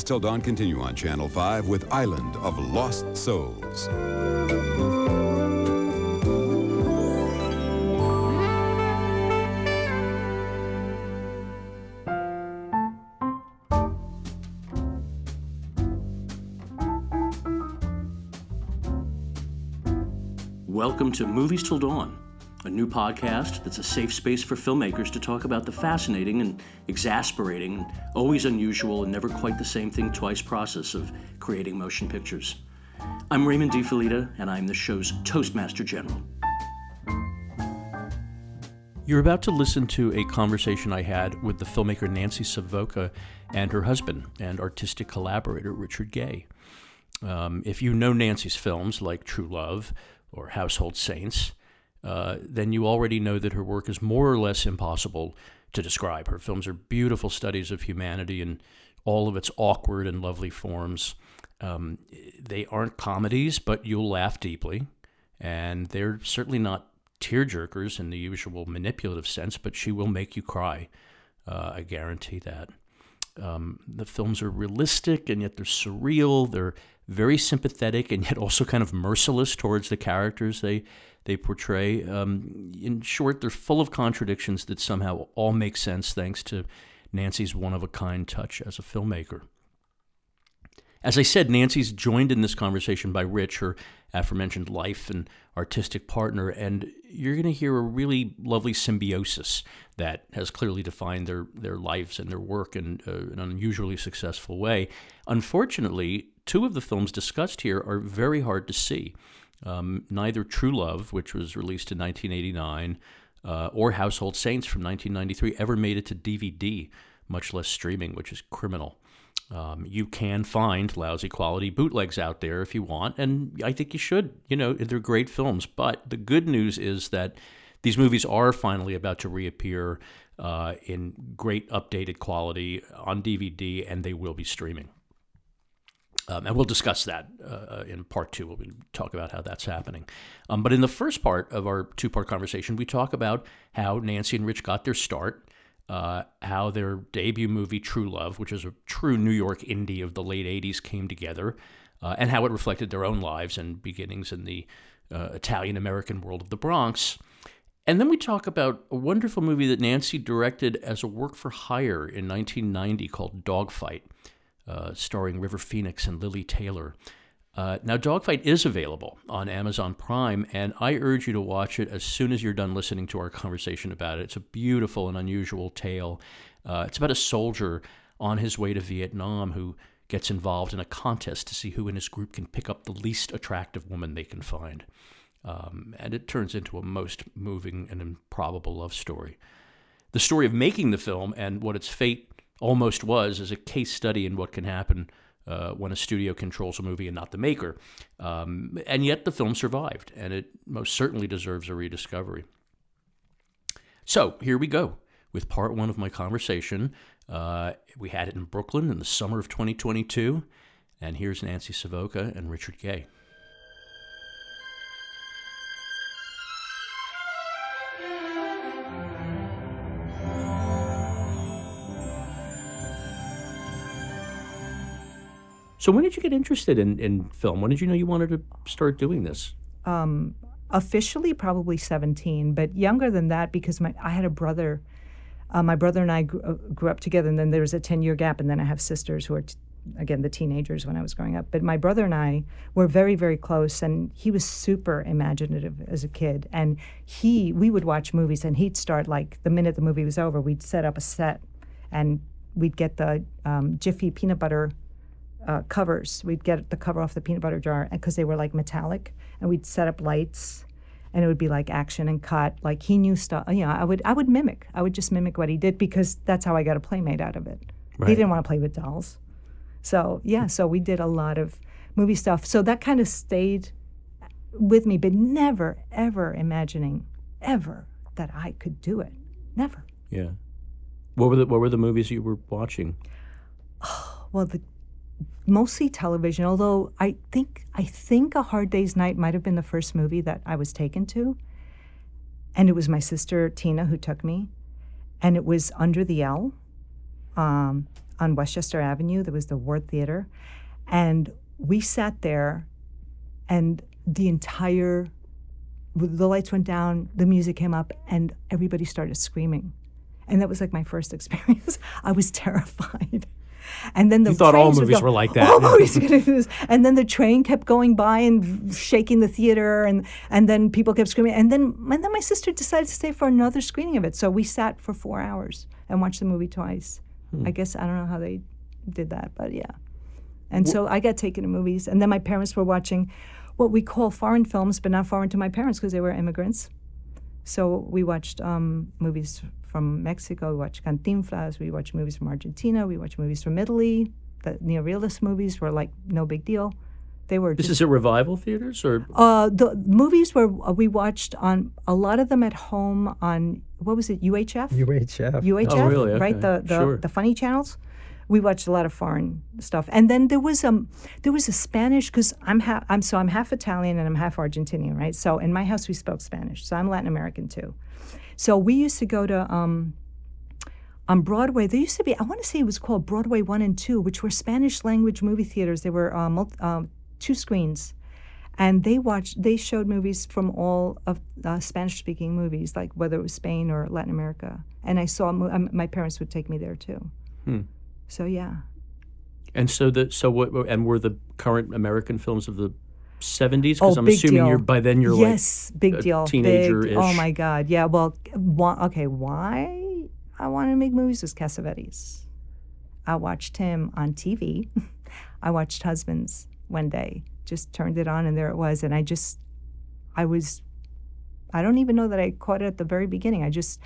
Movies Till Dawn continue on Channel 5 with Island of Lost Souls. Welcome to Movies Till Dawn, a new podcast that's a safe space for filmmakers to talk about the fascinating and exasperating, and always unusual and never quite the same thing twice process of creating motion pictures. I'm Raymond De Felitta, and I'm the show's Toastmaster General. You're about to listen to a conversation I had with the filmmaker Nancy Savoca and her husband and artistic collaborator Richard Guay. Um, if you know Nancy's films like True Love or Household Saints, uh, then you already know that her work is more or less impossible to describe. Her films are beautiful studies of humanity in all of its awkward and lovely forms. Um, they aren't comedies, but you'll laugh deeply. And they're certainly not tearjerkers in the usual manipulative sense, but she will make you cry. Uh, I guarantee that. Um, the films are realistic and yet they're surreal. They're very sympathetic and yet also kind of merciless towards the characters they they portray. Um, in short, they're full of contradictions that somehow all make sense thanks to Nancy's one of a kind touch as a filmmaker. As I said, Nancy's joined in this conversation by Rich, her aforementioned life and artistic partner, and you're going to hear a really lovely symbiosis that has clearly defined their, their lives and their work in uh, an unusually successful way. Unfortunately, two of the films discussed here are very hard to see. Um, neither True Love, which was released in 1989, uh, or Household Saints from 1993 ever made it to DVD, much less streaming, which is criminal. Um, you can find lousy quality bootlegs out there if you want, and I think you should. You know, they're great films. But the good news is that these movies are finally about to reappear uh, in great updated quality on DVD, and they will be streaming. Um, and we'll discuss that uh, in part two. We'll talk about how that's happening. Um, but in the first part of our two part conversation, we talk about how Nancy and Rich got their start uh, how their debut movie True Love, which is a true New York indie of the late 80s, came together, uh, and how it reflected their own lives and beginnings in the uh, Italian American world of the Bronx. And then we talk about a wonderful movie that Nancy directed as a work for hire in 1990 called Dogfight, uh, starring River Phoenix and Lili Taylor. Uh, now, Dogfight is available on Amazon Prime, and I urge you to watch it as soon as you're done listening to our conversation about it. It's a beautiful and unusual tale. Uh, it's about a soldier on his way to Vietnam who gets involved in a contest to see who in his group can pick up the least attractive woman they can find. Um, and it turns into a most moving and improbable love story. The story of making the film and what its fate almost was as a case study in what can happen uh, when a studio controls a movie and not the maker. Um, and yet the film survived, and it most certainly deserves a rediscovery. So here we go with part one of my conversation. Uh, we had it in Brooklyn in the summer of 2022, and here's Nancy Savoca and Richard Guay. So when did you get interested in, in film? When did you know you wanted to start doing this? Um, officially, probably 17, but younger than that because my I had a brother. Uh, my brother and I grew, uh, grew, up together, and then there was a 10 year gap, and then I have sisters who are, t- again, the teenagers when I was growing up. But my brother and I were very, very close, and he was super imaginative as a kid. And he, we would watch movies, and he'd start like the minute the movie was over, we'd set up a set, and we'd get the um, Jiffy peanut butter uh, covers. We'd get the cover off the peanut butter jar because they were like metallic, and we'd set up lights, and it would be like action and cut. Like he knew stuff. You know, I would I would mimic. I would just mimic what he did because that's how I got a playmate out of it. Right. He didn't want to play with dolls, so yeah. So we did a lot of movie stuff. So that kind of stayed with me, but never ever imagining ever that I could do it. Never. Yeah. What were the What were the movies you were watching? Oh, well, the mostly television. Although I think I think A Hard Day's Night might have been the first movie that I was taken to, and it was my sister Tina who took me, and it was Under the L. Um, on Westchester Avenue. There was the Ward Theater, and we sat there, and the entire the lights went down, the music came up, and everybody started screaming. And that was like my first experience. I was terrified. And then the You thought all movies were like that. All movies are gonna do this. And then the train kept going by and shaking the theater, and and then people kept screaming. And then and then my sister decided to stay for another screening of it. So we sat for four hours and watched the movie twice. Hmm. I guess I don't know how they did that, but yeah. And so I got taken to movies, and then my parents were watching what we call foreign films, but not foreign to my parents because they were immigrants. So we watched um, movies from Mexico, we watched Cantinflas, we watched movies from Argentina, we watched movies from Italy. The neorealist movies were like no big deal. They were This just, is at revival theaters, or uh, the movies were uh, we watched on a lot of them at home on what was it UHF UHF. UHF Oh, really? right the the, Sure. the funny channels we watched a lot of foreign stuff and then there was um there was a Spanish because I'm ha- I'm so I'm half Italian and I'm half Argentinian right so in my house we spoke Spanish so I'm Latin American too so we used to go to um on Broadway, there used to be, I want to say it was called Broadway 1 and 2, which were Spanish language movie theaters. They were uh, mul- um, two screens. And they watched, they showed movies from all of uh, Spanish speaking movies, like whether it was Spain or Latin America. And I saw, mo- um, my parents would take me there too. Hmm. So yeah. and so the so what and were the current American films of the seventies? Oh, Because I'm big assuming deal. you're by then you're like yes, big a deal. teenager-ish. Oh my God. Yeah. Well, okay. Why I wanted to make movies was Cassavetes. I watched him on TV. I watched Husbands one day. Just turned it on, and there it was. And I just, I was, I don't even know that I caught it at the very beginning. I just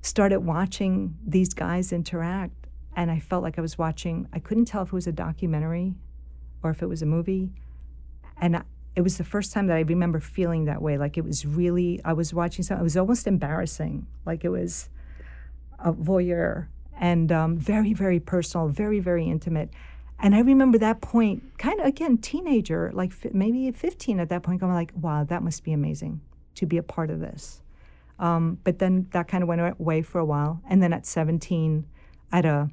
started watching these guys interact, and I felt like I was watching. I couldn't tell if it was a documentary or if it was a movie and I- it was the first time that I remember feeling that way. Like it was really, I was watching something. It was almost embarrassing. Like it was a voyeur and um, very, very personal, very, very intimate. And I remember that point, kind of again, teenager, like fi- maybe 15 at that point, going like, wow, that must be amazing to be a part of this. Um, but then that kind of went away for a while. And then at 17, at a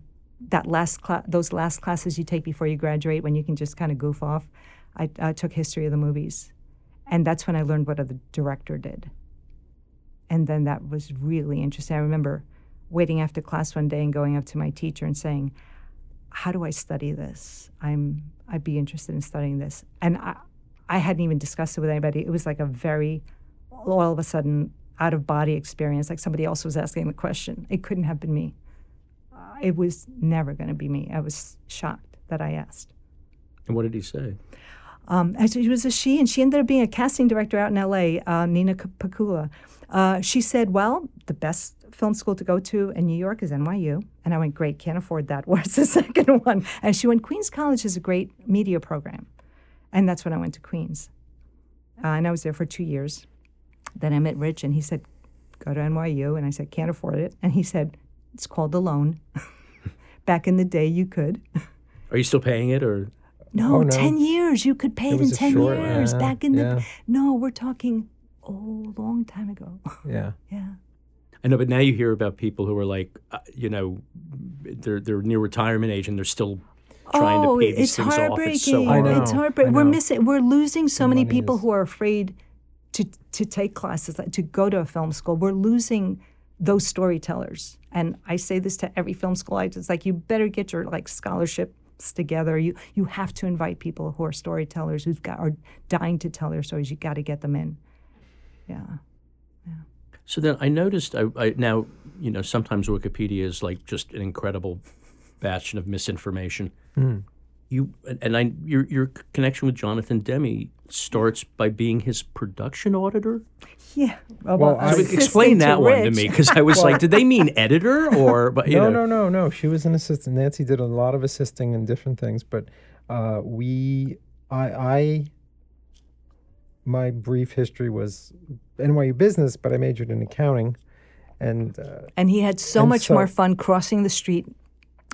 that last class, those last classes you take before you graduate, when you can just kind of goof off, I took history of the movies, and that's when I learned what the director did. And then that was really interesting. I remember waiting after class one day and going up to my teacher and saying, "How do I study this? I'm I'd be interested in studying this." And I, I hadn't even discussed it with anybody. It was like a very, all of a sudden, out of body experience. Like somebody else was asking the question. It couldn't have been me. It was never going to be me. I was shocked that I asked. And what did he say? Um, and it was a she, and she ended up being a casting director out in L.A. Uh, Nina Pakula. Uh, she said, "Well, the best film school to go to in New York is NYU." And I went, "Great, can't afford that. Where's the second one?" And she went, "Queens College is a great media program," and that's when I went to Queens. Uh, and I was there for two years. Then I met Rich, and he said, "Go to NYU," and I said, "Can't afford it." And he said, "It's called a loan." Back in the day, you could. Are you still paying it, or No, Oh, no. 10 years. You could pay It it, in 10 short- years yeah, back in the. No, we're talking, oh, long time ago. Yeah. yeah. I know, but now you hear about people who are like, uh, you know, they're they're near retirement age and they're still trying oh, to pay these it's things heartbreaking. off. It's so I know. It's heartbreaking. We're missing, we're losing so many people is- who are afraid to, to take classes, like, to go to a film school. We're losing those storytellers. And I say this to every film school. I just like, you better get your like scholarships together. You you have to invite people who are storytellers who've got are dying to tell their stories. You got to get them in. Yeah. So then I noticed. I, I now you know sometimes Wikipedia is like just an incredible bastion of misinformation. Hmm. You and- and I your your connection with Jonathan Demme starts by being his production auditor. Yeah. Well, Well, I- So explain that one to me because I was like, did they mean editor or? But you no, know, no, no, no. She was an assistant. Nancy did a lot of assisting and different things, but uh, we, I, I, my brief history was NYU business, but I majored in accounting, and uh, And he had so much so- more fun crossing the street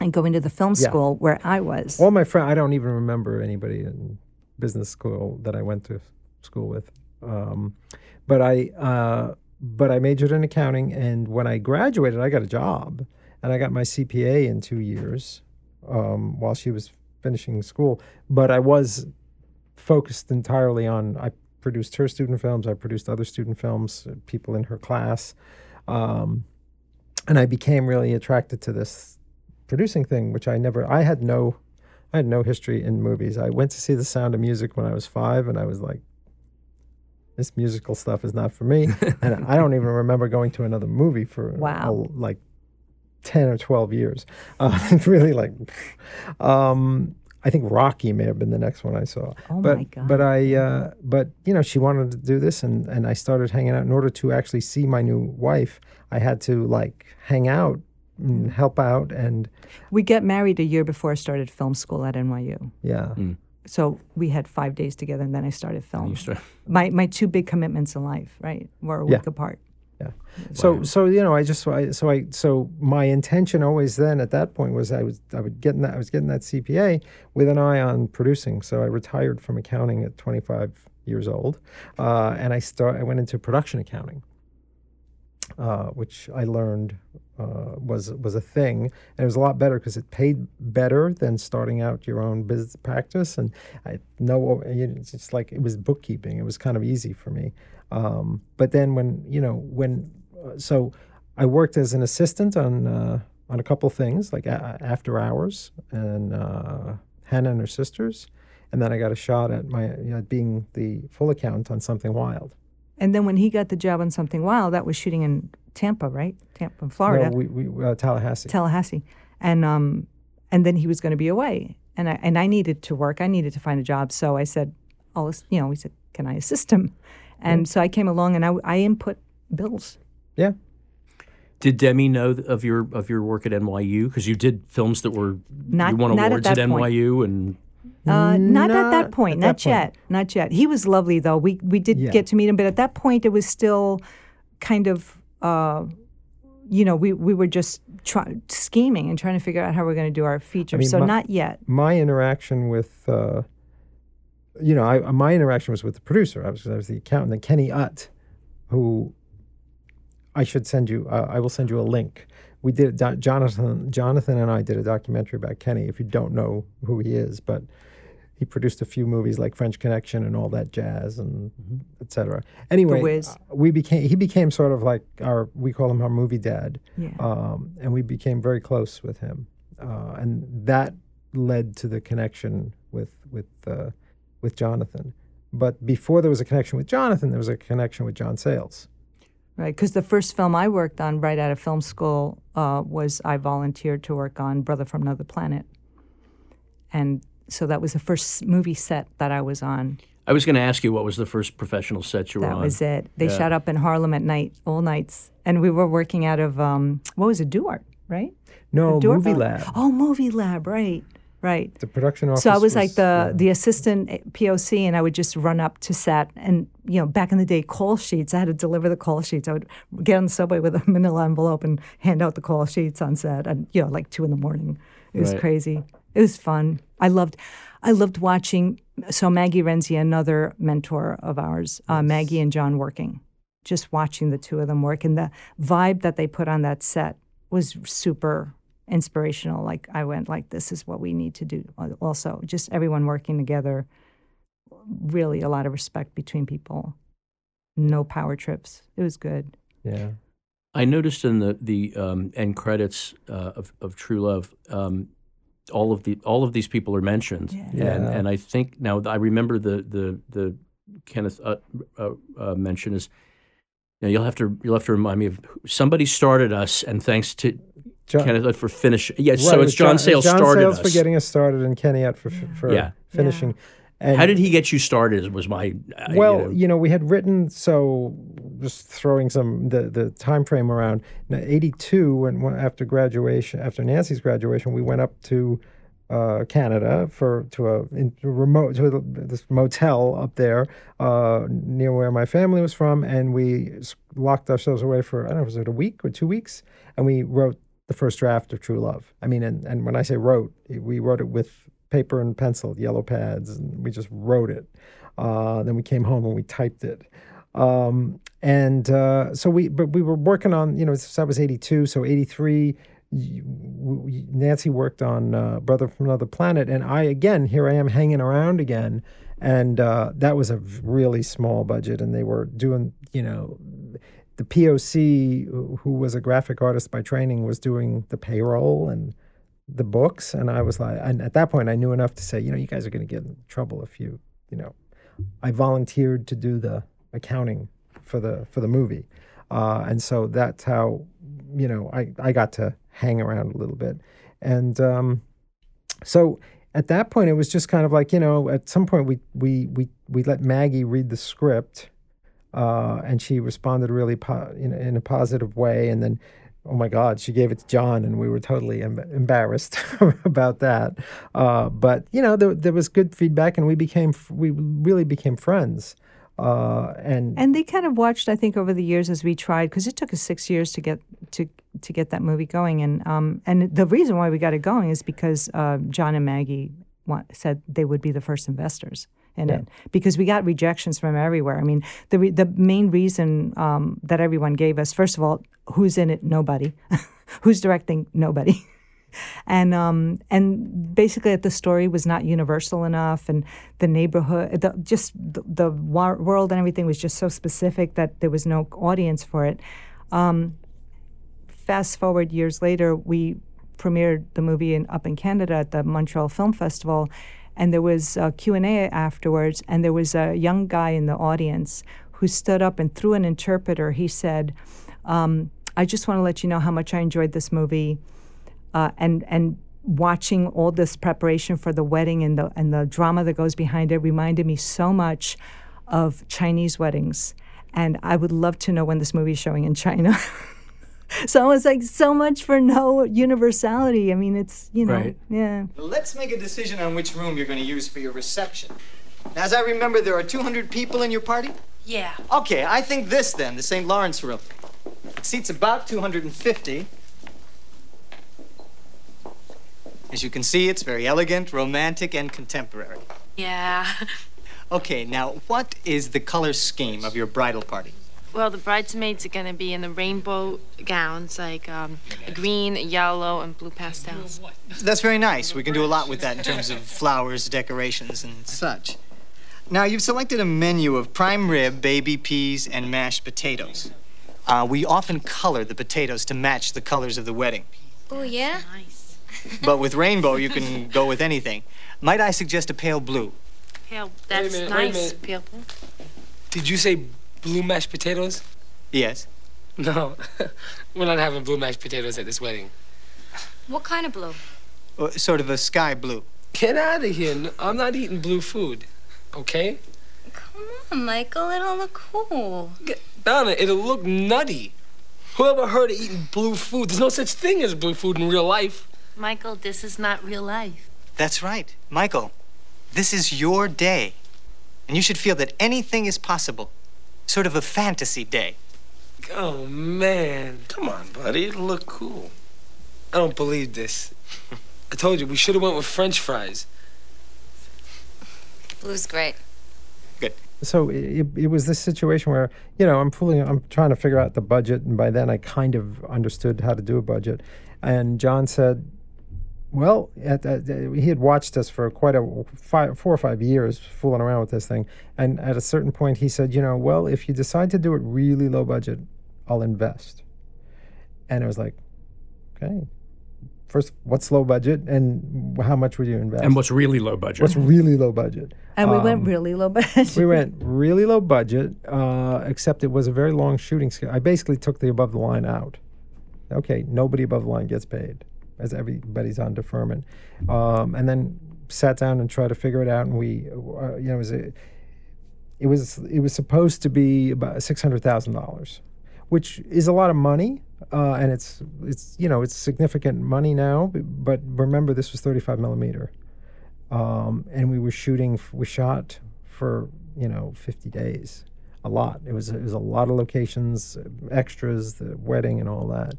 and going to the film Yeah. school where I was. all my friends. I don't even remember anybody in business school that I went to school with. Um, but I, uh, but I majored in accounting, and when I graduated, I got a job, and I got my CPA in two years. um, while she was finishing school. But I was focused entirely on. I produced her student films. I produced other student films, uh, people in her class, um, and I became really attracted to this producing thing, which I never. I had no. I had no history in movies. I went to see The Sound of Music when I was five, and I was like, this musical stuff is not for me. and I don't even remember going to another movie for Wow. a- like 10 or 12 years. Uh, it's really like, um, I think Rocky may have been the next one I saw. Oh but, my God. But I, uh, but you know, she wanted to do this and, and I started hanging out. In order to actually see my new wife, I had to like hang out and help out. And We get married a year before I started film school at NYU. yeah. So we had five days together, and then I started film. Start- My my two big commitments in life, right, were a Yeah. week apart. Yeah. So so you know I just I, so I so my intention always then at that point was I was I would get in that I was getting that CPA with an eye on producing. So I retired from accounting at 25 years old, uh, and I start I went into production accounting, uh, which I learned uh, was was a thing, and it was a lot better because it paid better than starting out your own business practice. And I know it's just like it was bookkeeping. It was kind of easy for me. Um, but then when you know when uh, so I worked as an assistant on uh, on a couple things like a- after hours and uh, Hannah and her sisters, and then I got a shot at my you know, being the full account on Something Wild. And then when he got the job on Something Wild, that was shooting in Tampa, right? Tampa, Florida, No, we, we uh, Tallahassee. Tallahassee, and um, and then he was going to be away, and I and I needed to work. I needed to find a job, so I said, "I'll," you know, we said, "Can I assist him?" And so I came along and I, I input bills. yeah. Did Demme know of your of your work at NYU? Because you did films that were Not- you won not at awards at, that point. NYU, and Uh, not, at that point, at not that point. yet, not yet. He was lovely though. We we did Yeah. get to meet him, but at that point it was still kind of, uh, you know, we we were just try- scheming and trying to figure out how we're going to do our feature. mean, so my- not yet. my interaction with, uh, you know, I, my interaction was with the producer. I was, I was the accountant, and Kenny Utt, who I should send you. Uh, I will send you a link. We did do- Jonathan. Jonathan and I did a documentary about Kenny. If you don't know who he is, but he produced a few movies like French Connection and all that jazz and et cetera. Anyway, Wiz. uh, we became. He became sort of like our. We call him our movie dad Yeah. um, and we became very close with him, uh, and that led to the connection with with uh, with Jonathan. But before there was a connection with Jonathan, there was a connection with John Sayles. Right, because the first film I worked on right out of film school uh, was I volunteered to work on Brother from Another Planet, and so that was the first movie set that I was on. I was going to ask you what was the first professional set you were That on. That was it. They Yeah. shot up in Harlem at night, all nights, and we were working out of um, what was it, Duart, right? No, Duart Movie Lab. Oh, Movie Lab, right, right. The production office. So I was like the yeah. the assistant POC, and I would just run up to set. And you know, back in the day, call sheets. I had to deliver the call sheets. I would get on the subway with a Manila envelope and hand out the call sheets on set. And you know, like two in the morning. It was Right. crazy. It was fun. I loved, I loved watching. So Maggie Renzi, another mentor of ours, uh, Maggie and John working, just watching the two of them work, and the vibe that they put on that set was super inspirational. Like I went, like this is what we need to do. Also, just everyone working together. Really, a lot of respect between people. No power trips. It was good. yeah. I noticed in the the um, end credits uh, of of True Love, um, all of the all of these people are mentioned, and Yeah. and I think now I remember the the the Kenneth uh, uh, uh, mention is. Now you'll have to you'll have to remind me of somebody started us, and thanks to John, Kenneth for finish. Yes, right, so it's was John, Sayles John started Sayles us. for getting us started, and Kenny Utt for for Yeah. finishing. And How did he get you started? Was my uh, you Well, know- you know, we had written so just throwing some the the time frame around. '82, when when- after graduation, after Nancy's graduation, we went up to uh, Canada for to a in, remote to a, this motel up there uh, near where my family was from, and we locked ourselves away for I don't know was it a week or two weeks, and we wrote the first draft of True Love. I mean, and and when I say wrote, we wrote it with paper and pencil, yellow pads, and we just wrote it. Uh, then we came home and we typed it. Um, and uh, so we, but we were working on, you know, that was 82. So 83, y- w- w- Nancy worked on uh, Brother from Another Planet, and I again here I am hanging around again, and uh, that was a really small budget, and they were doing you know. The POC, who was a graphic artist by training, was doing the payroll and the books, and I was like, and at that point, I knew enough to say, you know, you guys are going to get in trouble if you, you know, I volunteered to do the accounting for the for the movie, uh, and so that's how, you know, I I got to hang around a little bit, and um, so at that point, it was just kind of like, you know, at some point we we we we let Maggie read the script, uh, and she responded really po- in, in a positive way, and then oh my God, she gave it to John, and we were totally em- embarrassed about that. Uh, but you know, there, there was good feedback, and we became we really became friends. Uh, and And they kind of watched, I think, over the years as we tried, because it took us six years to get to to get that movie going. And um, and the reason why we got it going is because uh, John and Maggie want, said they would be the first investors in it because we got rejections from everywhere. I mean, the re- the main reason um, that everyone gave us, first of all, who's in it? Nobody. who's directing? Nobody. and um, and basically that the story was not universal enough, and the neighborhood, the, just the, the war- world and everything was just so specific that there was no audience for it. Um, fast forward years later, we premiered the movie in, up in Canada at the Montreal Film Festival, and there was a Q&A afterwards, and there was a young guy in the audience who stood up and through an interpreter, he said, um, I just want to let you know how much I enjoyed this movie uh, and and watching all this preparation for the wedding and the and the drama that goes behind it reminded me so much of Chinese weddings, and I would love to know when this movie is showing in China. so I was like, so much for no universality. I mean, it's you know, Right. yeah. Let's make a decision on which room you're going to use for your reception. Now, as I remember, there are 200 people in your party? Yeah. Okay, I think this then, the St. Lawrence room. It seats about 250. As you can see, it's very elegant, romantic, and contemporary. Yeah. Okay, now, what is the color scheme of your bridal party? Well, the bridesmaids are gonna be in the rainbow gowns, like um, green, yellow, and blue pastels. That's very nice. We can do a lot with that in terms of flowers, decorations, and such. Now, you've selected a menu of prime rib, baby peas, and mashed potatoes. Uh, we often color the potatoes to match the colors of the wedding. Oh, yeah? Nice. But with rainbow, you can go with anything. Might I suggest a pale blue? Pale. That's minute, nice. Pale. blue. Did you say blue mashed potatoes? Yes. No, we're not having blue mashed potatoes at this wedding. What kind of blue? Uh, sort of a sky blue. Get out of here. I'm not eating blue food. Okay? Come on, Michael. It'll look cool. Get, Donna, it'll look nutty. Whoever heard of eating blue food? There's no such thing as blue food in real life. Michael, this is not real life. That's right. Michael, this is your day. And you should feel that anything is possible. Sort of a fantasy day. Oh, man. Come on, buddy. It'll look cool. I don't believe this. I told you, we should have went with french fries. Blue's great. Good. So it, it was this situation where you know I'm fully I'm trying to figure out the budget, and by then I kind of understood how to do a budget. And John said, "Well, at, at, he had watched us for quite a five, four or five years fooling around with this thing, and at a certain point he said, you know, well, if you decide to do it really low budget, I'll invest." And it was like, okay. First, what's low budget, and how much would you invest? And what's really low budget? what's really low budget? And we Um, went really low budget. we went really low budget, uh, except it was a very long shooting schedule. I basically took the above the line out. Okay, nobody above the line gets paid, as everybody's on deferment, um, and then sat down and tried to figure it out. And we, uh, you know, it was a, it was it was supposed to be about six hundred thousand dollars, which is a lot of money, uh, and it's it's you know it's significant money now. But remember, this was thirty five millimeter um, and we were shooting. We shot for you know 50 days, a lot. It was it was a lot of locations, uh, extras, the wedding, and all that.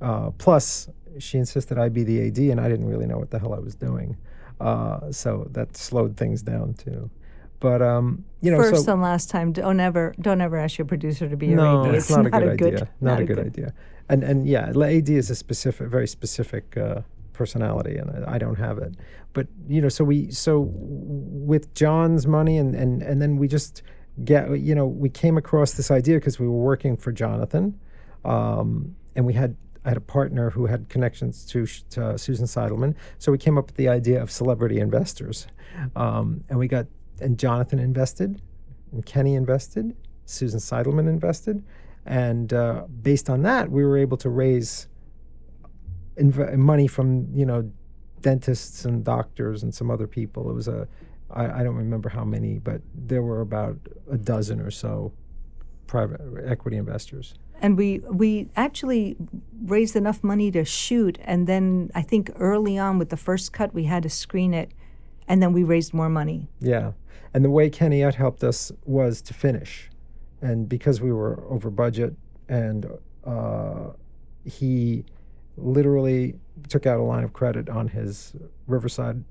Uh, plus, she insisted I be the AD, and I didn't really know what the hell I was doing, uh, so that slowed things down too. But um, you know, First so and last time, don't ever, don't ever ask your producer to be your no, AD. it's, not, a good idea. Not, a good, idea. and and yeah, AD is a specific, very specific uh, personality, and I, I don't have it. But you know, so we so with John's money, and and and then we just get you know we came across this idea because we were working for Jonathan, um, and we had I had a partner who had connections to, to Susan Seidelman, so we came up with the idea of celebrity investors, um, and we got and Jonathan invested, and Kenny invested, Susan Seidelman invested, and uh, based on that, we were able to raise inv- money from you know dentists and doctors and some other people. It was a I, I don't remember how many, but there were about a dozen or so private equity investors. And we we actually raised enough money to shoot, and then I think early on with the first cut, we had to screen it, and then we raised more money. Yeah, and the way Kenny Utt helped us was to finish, and because we were over budget, and uh, he literally took out a line of credit on his Riverside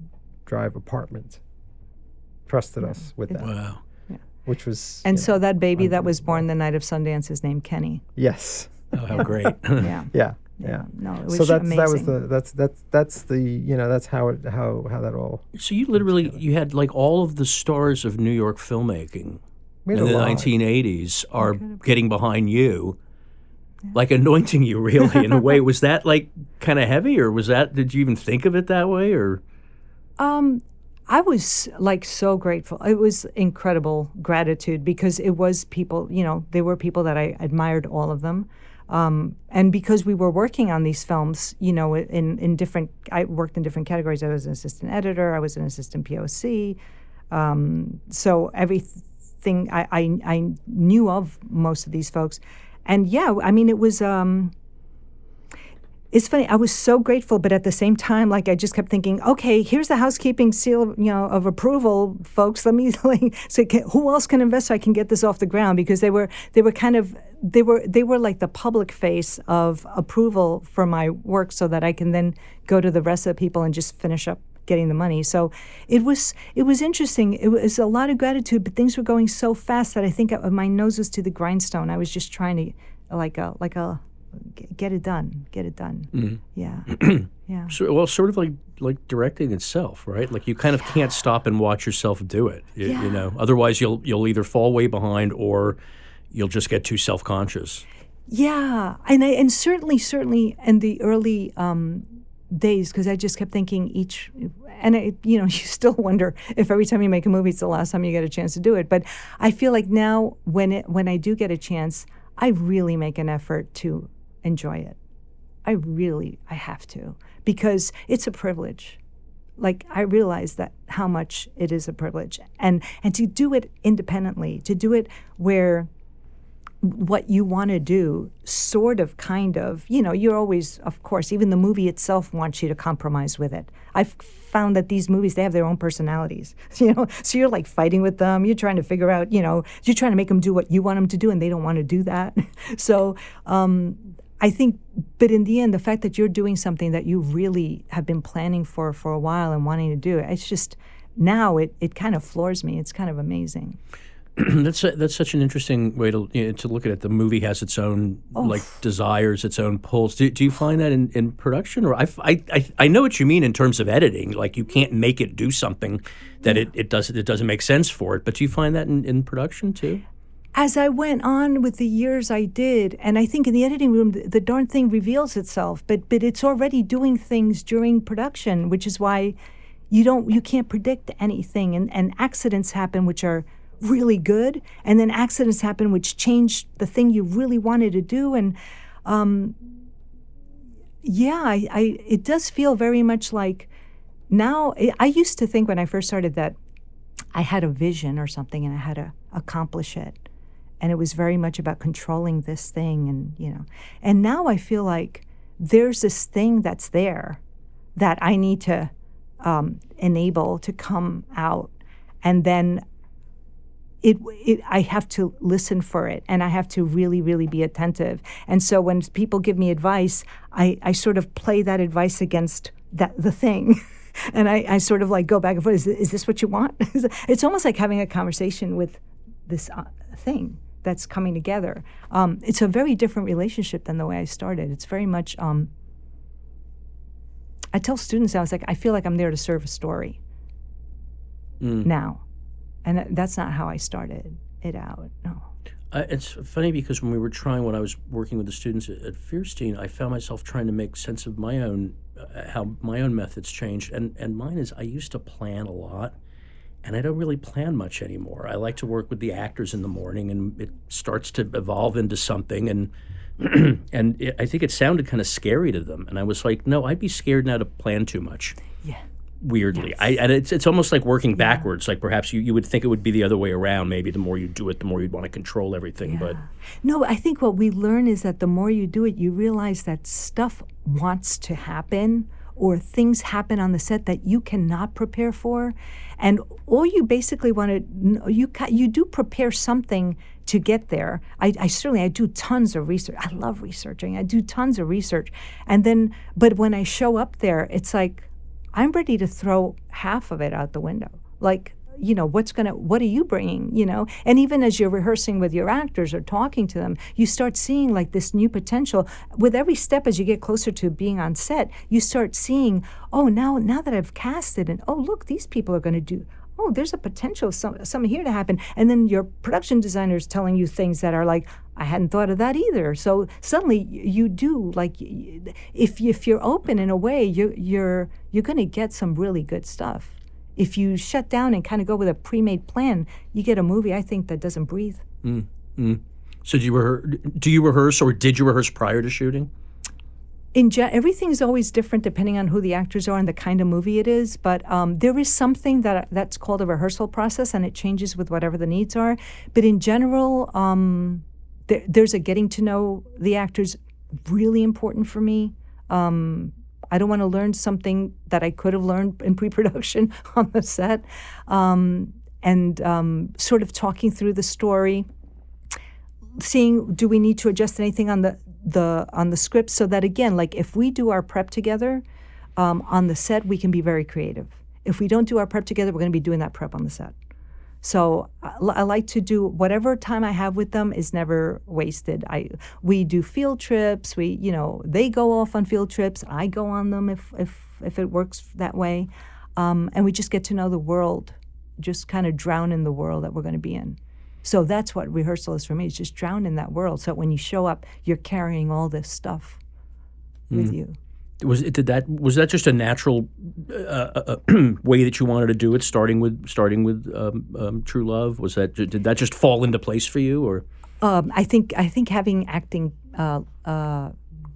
Drive apartment. Trusted us with that. Wow. Which was And so know, that baby that was born the night of Sundance is named Kenny. yes, Oh, how great. Yeah. yeah, yeah. No, it was So that's amazing. that was the that's that's that's the you know that's how it how how that all so you literally you had like all of the stars of New York filmmaking in the a lot. 1980s are getting behind you, like anointing you. Really, in a way, was that like kind of heavy, or was that? Did you even think of it that way, or? Um, I was like so grateful. It was incredible gratitude because it was people, you know, they were people that I admired all of them. Um, and because we were working on these films, you know, in, in different, I worked in different categories. I was an assistant editor, I was an assistant POC. Um, so everything, I, I, I knew of most of these folks. And yeah, I mean, it was, um, it's funny. I was so grateful, but at the same time, like I just kept thinking, okay, here's the housekeeping seal, you know, of approval, folks. Let me like, can, who else can invest so I can get this off the ground? Because they were they were kind of they were they were like the public face of approval for my work, so that I can then go to the rest of the people and just finish up getting the money. So it was it was interesting. It was a lot of gratitude, but things were going so fast that I think my nose was to the grindstone. I was just trying to like a like a get it done, get it done. Yeah, yeah. So, well, sort of like like directing itself, right? Like you kind of can't stop and watch yourself do it. You, you know, otherwise you'll you'll either fall way behind or you'll just get too self conscious. Yeah, and I, and certainly, certainly in the early um, days, because I just kept thinking each, and it, you know, you still wonder if every time you make a movie, it's the last time you get a chance to do it. But I feel like now, when it when I do get a chance, I really make an effort to enjoy it. I really, I have to because it's a privilege. Like I realize that how much it is a privilege, and and to do it independently, to do it where what you want to do, sort of, kind of. You know, you're always, of course, even the movie itself wants you to compromise with it. I've found that these movies, they have their own personalities, you know, so you're like fighting with them. You're trying to figure out, you know, you're trying to make them do what you want them to do, and they don't want to do that. so, um, I think, but in the end, the fact that you're doing something that you really have been planning for for a while and wanting to do, it's just now it, it kind of floors me. It's kind of amazing. that's a, that's such an interesting way to you know, to look at it. The movie has its own like desires, its own pulls. Do, do you find that in, in production, or I, I, I, I know what you mean in terms of editing. Like you can't make it do something that it, it does it doesn't make sense for it. But do you find that in, in production too? As I went on with the years, I did, and I think in the editing room, the, the darn thing reveals itself. But but it's already doing things during production, which is why you don't you can't predict anything, and and accidents happen, which are really good, and then accidents happen which change the thing you really wanted to do, and um, yeah, I, I it does feel very much like now. I I used to think when I first started that I had a vision or something and I had to accomplish it and it was very much about controlling this thing and you know. And now i feel like there's this thing that's there that i need to um, enable to come out. And then it, it i have to listen for it and i have to really really be attentive. And so when people give me advice i, I sort of play that advice against that the thing. And I, I sort of like go back and forth is, is this what you want? It's almost like having a conversation with this uh, thing that's coming together. Um, it's a very different relationship than the way I started. It's very much. Um, I tell students, I was like, I feel like I'm there to serve a story now, and that- that's not how I started it out. No. I, it's funny because when we were trying, when I was working with the students at, at Feirstein, I found myself trying to make sense of my own, uh, how my own methods changed. And, and mine is I used to plan a lot, and I don't really plan much anymore. I like to work with the actors in the morning, and it starts to evolve into something. And and it, I think it sounded kind of scary to them. And I was like, no, I'd be scared now to plan too much Yeah. weirdly. I, and it's, it's almost like working backwards. Like perhaps you, you would think it would be the other way around. Maybe the more you do it, the more you'd want to control everything. But No, I think what we learn is that the more you do it, you realize that stuff wants to happen or things happen on the set that you cannot prepare for. And all you basically want to, you, you do prepare something to get there. I, I certainly, I do tons of research. I love researching. I do tons of research. And then, but when I show up there, it's like, I'm ready to throw half of it out the window. Like, you know, what's going to, what are you bringing, you know? And even as you're rehearsing with your actors or talking to them, you start seeing like this new potential. With every step as you get closer to being on set, you start seeing, oh, now, now that I've casted and, oh, look, these people are going to do, oh, there's a potential some, something here to happen. And then your production designer is telling you things that are like, I hadn't thought of that either. So suddenly you do like, if if you're open in a way, you're you're you're going to get some really good stuff. If you shut down and kind of go with a pre-made plan, you get a movie I think that doesn't breathe. so do you rehearse, do you rehearse or did you rehearse prior to shooting? in ge- everything's always different depending on who the actors are and the kind of movie it is. But um, there is something that that's called a rehearsal process, and it changes with whatever the needs are. But in general, um, there, there's a getting to know the actors really important for me. Um, I don't want to learn something that I could have learned in pre-production on the set, um, and um, sort of talking through the story seeing do we need to adjust anything on the the on the script so that again like if we do our prep together um, on the set we can be very creative. If we don't do our prep together we're going to be doing that prep on the set so I, I like to do whatever time I have with them is never wasted. I we do field trips. We you know they go off on field trips. I go on them if if if it works that way, um, and we just get to know the world, just kind of drown in the world that we're going to be in. So that's what rehearsal is for me. It's just drown in that world. So when you show up, you're carrying all this stuff with you. Was it did that was that just a natural uh, uh, uh, way that you wanted to do it? Starting with starting with um, um, True Love was that did that just fall into place for you or? Um, I think I think having acting uh, uh,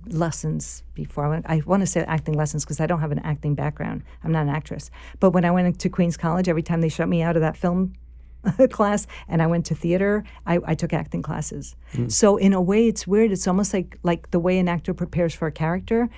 lessons before I, went, I want to say acting lessons because I don't have an acting background. I'm not an actress. But when I went to Queens College, every time they shut me out of that film class and I went to theater, I, I took acting classes. So in a way, it's weird. It's almost like like the way an actor prepares for a character.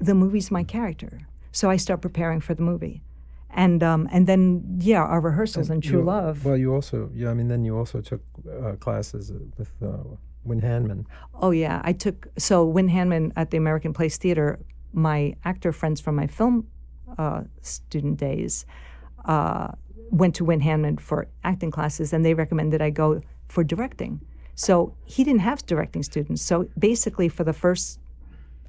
The movie's my character, so I start preparing for the movie. And um, and then yeah, our rehearsals and True You- Love. Well, you also, yeah, I mean, then you also took uh, classes with uh, Wynn Handman. Oh yeah, I took so Wynn Handman at the American Place Theater. My actor friends from my film uh, student days uh, went to Wynn Handman for acting classes, and they recommended I go for directing. So he didn't have directing students. So basically, for the first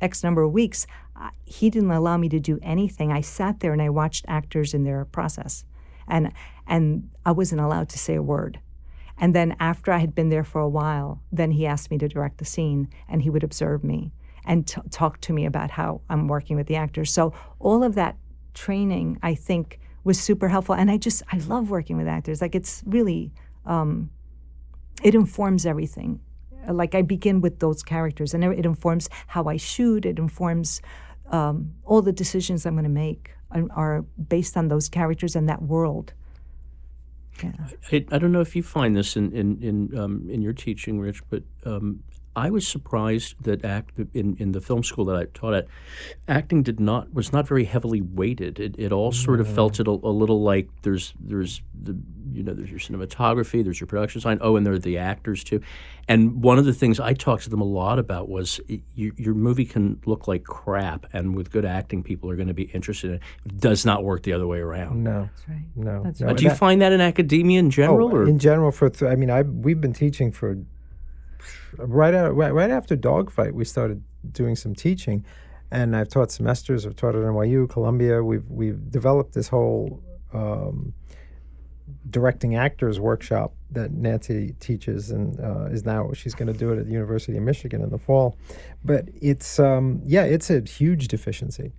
X number of weeks, uh, he didn't allow me to do anything. I sat there and I watched actors in their process, and and I wasn't allowed to say a word. And then after I had been there for a while, then he asked me to direct the scene, and he would observe me and t- talk to me about how I'm working with the actors. So all of that training, I think, was super helpful. And I just I love working with actors. Like it's really, um, it informs everything. Like I begin with those characters, and it informs how I shoot. It informs um, all the decisions I'm going to make are, are based on those characters and that world. Yeah. I, I don't know if you find this in in in, um, in your teaching, Rich, but um, I was surprised that act in, in the film school that I taught at, acting did not was not very heavily weighted. It, it all sort of felt it a, a little like there's there's the you know, there's your cinematography, there's your production design. Oh, and there are the actors too. And one of the things I talked to them a lot about was y- your, your movie can look like crap, and with good acting, people are going to be interested in it. It does not work the other way around. No, That's right. no. That's no. right. Uh, do you That- find that in academia in general, Oh, or in general, for th- I mean, I we've been teaching for right out right, right after Dogfight, we started doing some teaching, and I've taught semesters. I've taught at NYU, Columbia. We've we've developed this whole um, directing actors workshop that Nancy teaches, and uh, is now she's going to do it at the University of Michigan in the fall. But it's um, yeah, it's a huge deficiency.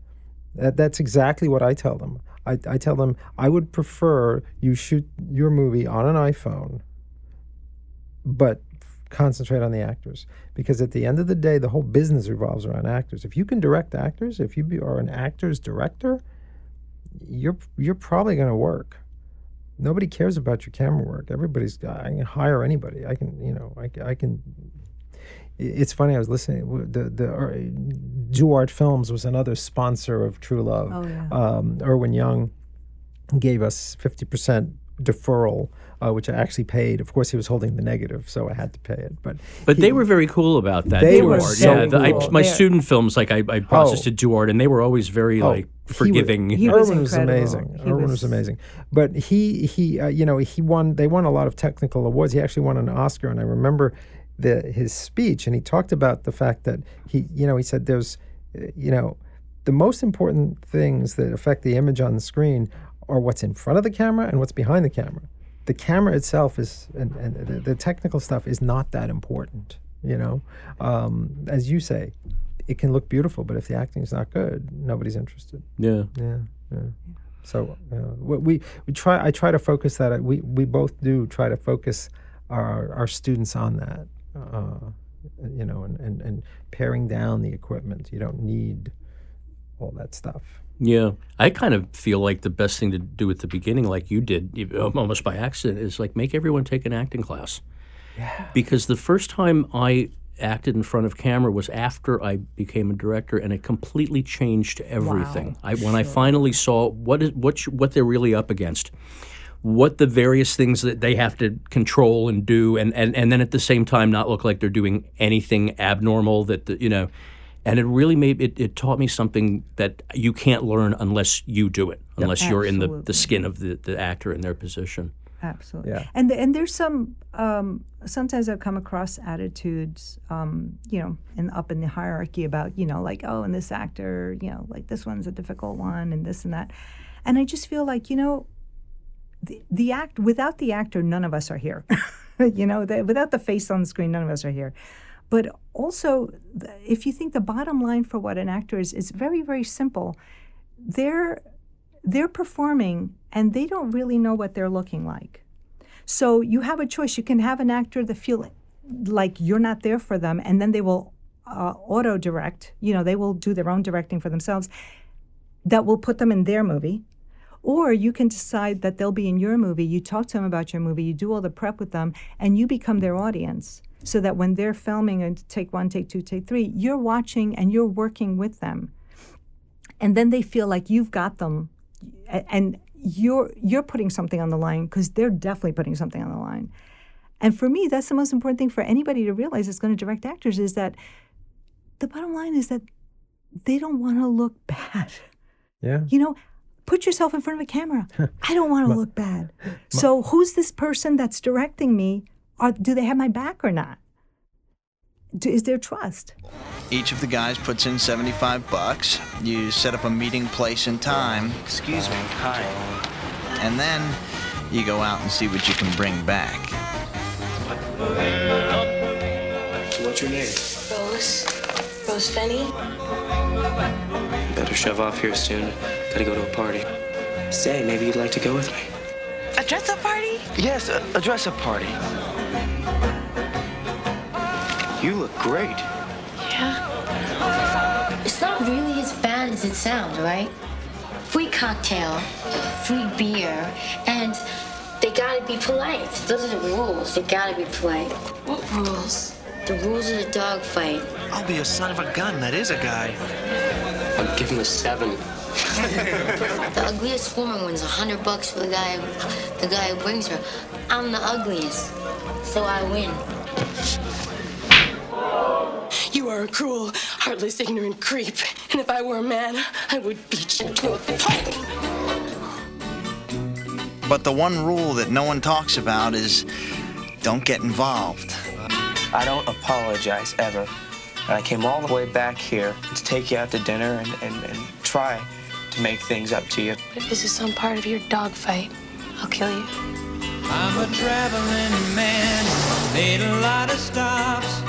That, that's exactly what I tell them. I, I tell them I would prefer you shoot your movie on an iPhone, but concentrate on the actors because at the end of the day, the whole business revolves around actors. If you can direct actors, if you are an actor's director, you're you're probably going to work. Nobody cares about your camera work. Everybody's I can hire anybody. I can you know I, I can. It's funny. I was listening. The the uh, Duart Films was another sponsor of True Love. Oh, yeah. Um, Irwin Young gave us fifty percent deferral, uh, which I actually paid. Of course, he was holding the negative, so I had to pay it. But But he- they were very cool about that. They were so yeah, the- I- my They're- student films, like I, I processed Oh. at Duart, and they were always very Oh, like forgiving. he was Irwin was incredible. amazing. He Irwin was, was- amazing. But he he uh, you know he won. They won a lot of technical awards. He actually won an Oscar, and I remember the his speech, and he talked about the fact that he you know he said there's you know the most important things that affect the image on the screen are what's in front of the camera and what's behind the camera. The camera itself is and, and the, the technical stuff is not that important. You know, um, as you say, it can look beautiful, but if the acting is not good, nobody's interested. yeah. Yeah, yeah. So uh, we, we try. I try to focus that. We we both do try to focus our our students on that. Uh, you know, and, and and paring down the equipment. You don't need all that stuff. Yeah, I kind of feel like the best thing to do at the beginning, like you did, um, almost by accident, is like make everyone take an acting class. Yeah. Because the first time I acted in front of camera was after I became a director, and it completely changed everything. I, when I finally saw what is what you, what they're really up against, what the various things that they have to control and do, and and, and then at the same time not look like they're doing anything abnormal that the, you know. And it really made it, it taught me something that you can't learn unless you do it, unless you're in the, the skin of the, the actor in their position. Absolutely. Yeah. And the, and there's some um, sometimes I've come across attitudes, um, you know, in up in the hierarchy about you know like oh and this actor you know like this one's a difficult one and this and that, and I just feel like you know, the the act without the actor none of us are here, you know the, without the face on the screen none of us are here, but also if you think the bottom line for what an actor is is very very simple, they're they're performing and they don't really know what they're looking like. So you have a choice. You can have an actor that feel like you're not there for them, and then they will uh, auto direct. You know, they will do their own directing for themselves. That will put them in their movie. Or you can decide that they'll be in your movie. You talk to them about your movie. You do all the prep with them, and you become their audience. So that when they're filming and take one, take two, take three, you're watching and you're working with them. And then they feel like you've got them and you're you're putting something on the line because they're definitely putting something on the line. And for me that's the most important thing for anybody to realize that's going to direct actors is that the bottom line is that they don't want to look bad. Yeah. you know put yourself in front of a camera. I don't want to look bad. So who's this person that's directing me Are, do they have my back or not do, is there trust Each of the guys puts in 75 bucks. You set up a meeting place and time. Excuse me. Hi. And then you go out and see what you can bring back. What's your name? Rose. Rose Fenney. Better shove off here soon. Gotta go to a party. Say, maybe you'd like to go with me. A dress up party? Yes, a, a dress up party. You look great. Yeah. It's not really as bad as it sounds, right? Free cocktail, free beer, and they gotta be polite. Those are the rules. They gotta be polite. What rules? The rules of the dog fight. I'll be a son of a gun. That is a guy. I'll give him a seven. the ugliest woman wins a hundred bucks for the guy, the guy who brings her. I'm the ugliest, so I win. You are a cruel, heartless, ignorant creep. And if I were a man, I would beat you to a pulp. But the one rule that no one talks about is don't get involved. I don't apologize ever. And I came all the way back here to take you out to dinner and, and, and try to make things up to you. If this is some part of your dogfight, I'll kill you. I'm a traveling man, made a lot of stops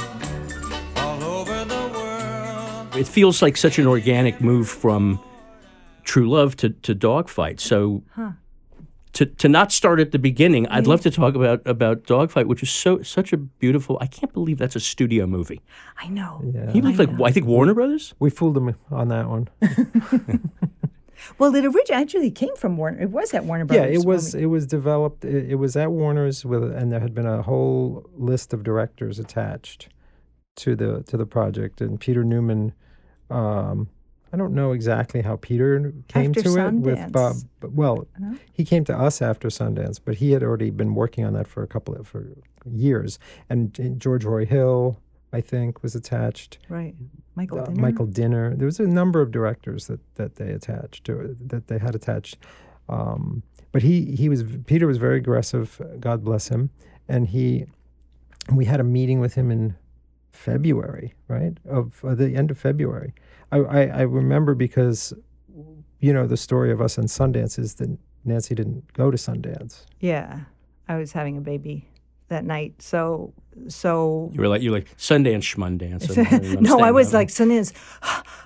all over the world. It feels like such an organic move from True Love to, to Dogfight. So Huh. to, to not start at the beginning, I'd love to talk about about Dogfight, which is so such a beautiful. I can't believe that's a studio movie. I know. Yeah. Can you believe, like I think Warner Brothers. We fooled them on that one. Well, it originally actually came from Warner. It was at Warner Brothers. yeah, it was it was developed. It, it was at Warner's with, and there had been a whole list of directors attached to the to the project. And Peter Newman, um, I don't know exactly how Peter came After to it with Bob. But, well, No? he came to us after Sundance, but he had already been working on that for a couple of for years. And J- George Roy Hill, I think, was attached. right. Michael Uh, Dinner. Michael Dinner. There was a number of directors that, that they attached to it, that they had attached. Um, but he he was Peter was very aggressive. God bless him. And he we had a meeting with him in February, right of uh, the end of February. I, I I remember because you know the story of us and Sundance is that Nancy didn't go to Sundance. Yeah, I was having a baby that night. So, so You were like you were like Sundance Schmundance. and- and I'm no, I was like Sundance,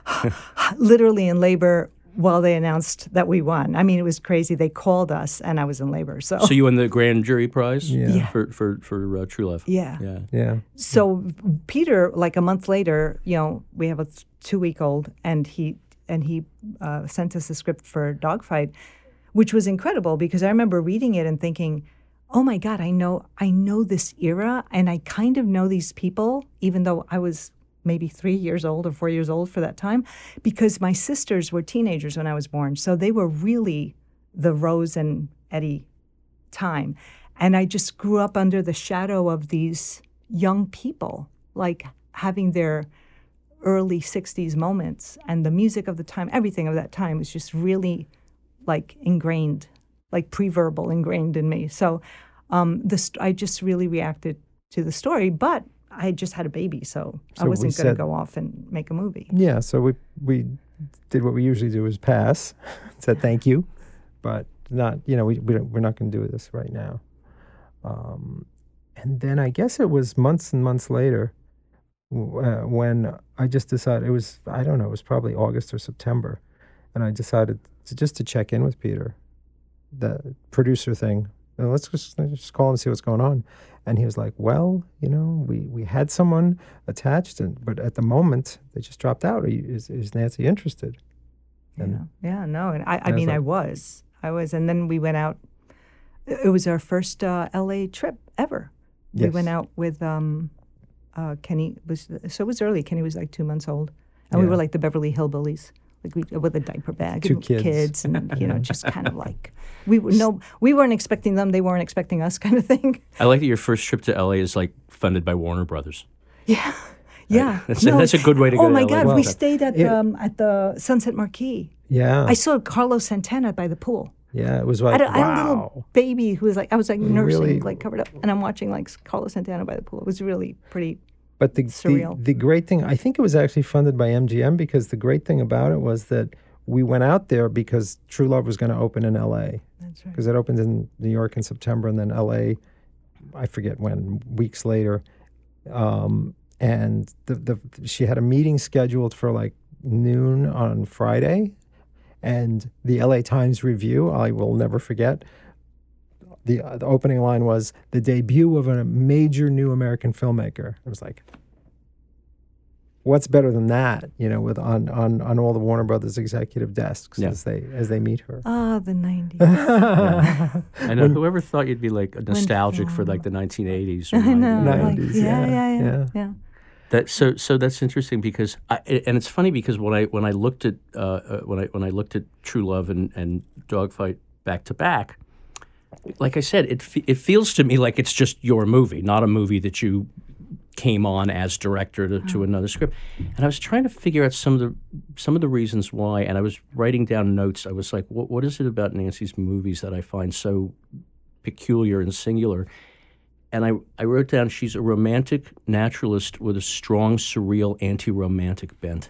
literally in labor while they announced that we won. I mean, it was crazy. They called us, and I was in labor. So, So you won the grand jury prize Yeah. Yeah. for for for uh, True Love. Yeah. yeah. Yeah. so Peter, like a month later, you know, we have a two week old, and he and he uh, sent us a script for Dogfight, which was incredible because I remember reading it and thinking, "Oh my God, I know, I know this era, and I kind of know these people, even though I was." Maybe three years old or four years old for that time, because my sisters were teenagers when I was born. So they were really the Rose and Eddie time. And I just grew up under the shadow of these young people, like having their early 60s moments. And the music of the time, everything of that time was just really like ingrained, like pre verbal ingrained in me. So um, this, I just really reacted to the story, but I just had a baby, so, I So we wasn't going to go off and make a movie. Yeah, so we we did what we usually do is pass, said thank you, but not you know we, we don't, we're not going to do this right now. Um, and then I guess it was months and months later uh, when I just decided it was I don't know it was probably August or September, and I decided to just to check in with Peter, the producer thing. Uh, Let's just, let's just call and see what's going on. And he was like, "Well, you know, we, we had someone attached, and but at the moment they just dropped out. Are you, is is Nancy interested?" And Yeah, no, and I, I I was mean, I was, I was, and then we went out. It was our first uh, L.A. trip ever. We went out with um, uh, Kenny. Was so it was early. Kenny was like two months old, and we were like the Beverly Hillbillies, like we with a diaper bag, Two and kids. and you know, just kind of like we were no, we weren't expecting them. They weren't expecting us, kind of thing. I like that your first trip to LA is like funded by Warner Brothers. Yeah, yeah. That's a- that's a good way to oh go to my LA. God, Well, we stayed at it- um, at the Sunset Marquis. yeah, I saw Carlos Santana by the pool. yeah, it was I like had, a, I had a little baby who was like, I was like nursing, Really- like covered up, and I'm watching like Carlos Santana by the pool. It was really pretty. But the, the the great thing, I think it was actually funded by MGM because the great thing about it was that we went out there because True Love was going to open in L.A. That's right. because it opened in New York in September and then L.A. I forget when weeks later, um, and the the she had a meeting scheduled for like noon on Friday, and the L.A. Times Review I will never forget. The, uh, the opening line was the debut of a major new American filmmaker. It was like, what's better than that? You know, with on on on all the Warner Brothers executive desks Yeah. as they as they meet her. Ah, the '90s. Yeah. I know. When- Whoever thought you'd be like nostalgic for like the 1980s? Or I know. 90s, like, yeah, yeah, yeah, yeah, yeah. yeah. That so so that's interesting because I, and it's funny because when I when I looked at uh, uh, when I when I looked at True Love and, and Dogfight back to back, like I said, it fe- it feels to me like it's just your movie, not a movie that you came on as director to, to mm-hmm. another script. And I was trying to figure out some of the some of the reasons why, and I was writing down notes. I was like, what what is it about Nancy's movies that I find so peculiar and singular? and I, I wrote down she's a romantic naturalist with a strong, surreal, anti-romantic bent.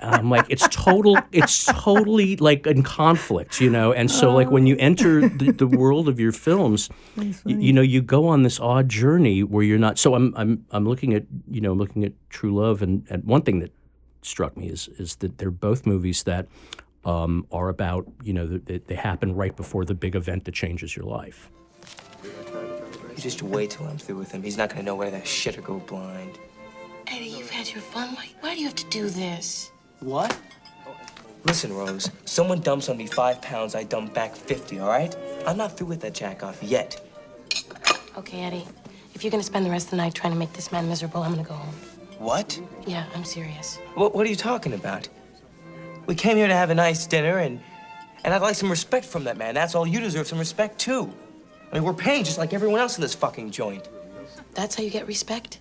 And I'm like, it's total, it's totally like in conflict, you know. And so, like, when you enter the, the world of your films, y- you, know, you go on this odd journey where you're not. So I'm, I'm, I'm looking at, you know, looking at True Love, and, and one thing that struck me is, is that they're both movies that um, are about, you know, they, they happen right before the big event that changes your life. You just wait till I'm through with him. He's not gonna know where that shit or go blind. Eddie, you've had your fun. Why, why do you have to do this? What? Listen, Rose. Someone dumps on me five pounds, I dump back 50, all right? I'm not through with that jack off yet. Okay, Eddie. If you're gonna spend the rest of the night trying to make this man miserable, I'm gonna go home. What? Yeah, I'm serious. What, what are you talking about? We came here to have a nice dinner, and, and I'd like some respect from that man. That's all you deserve, some respect, too. I mean, we're paying just like everyone else in this fucking joint. That's how you get respect?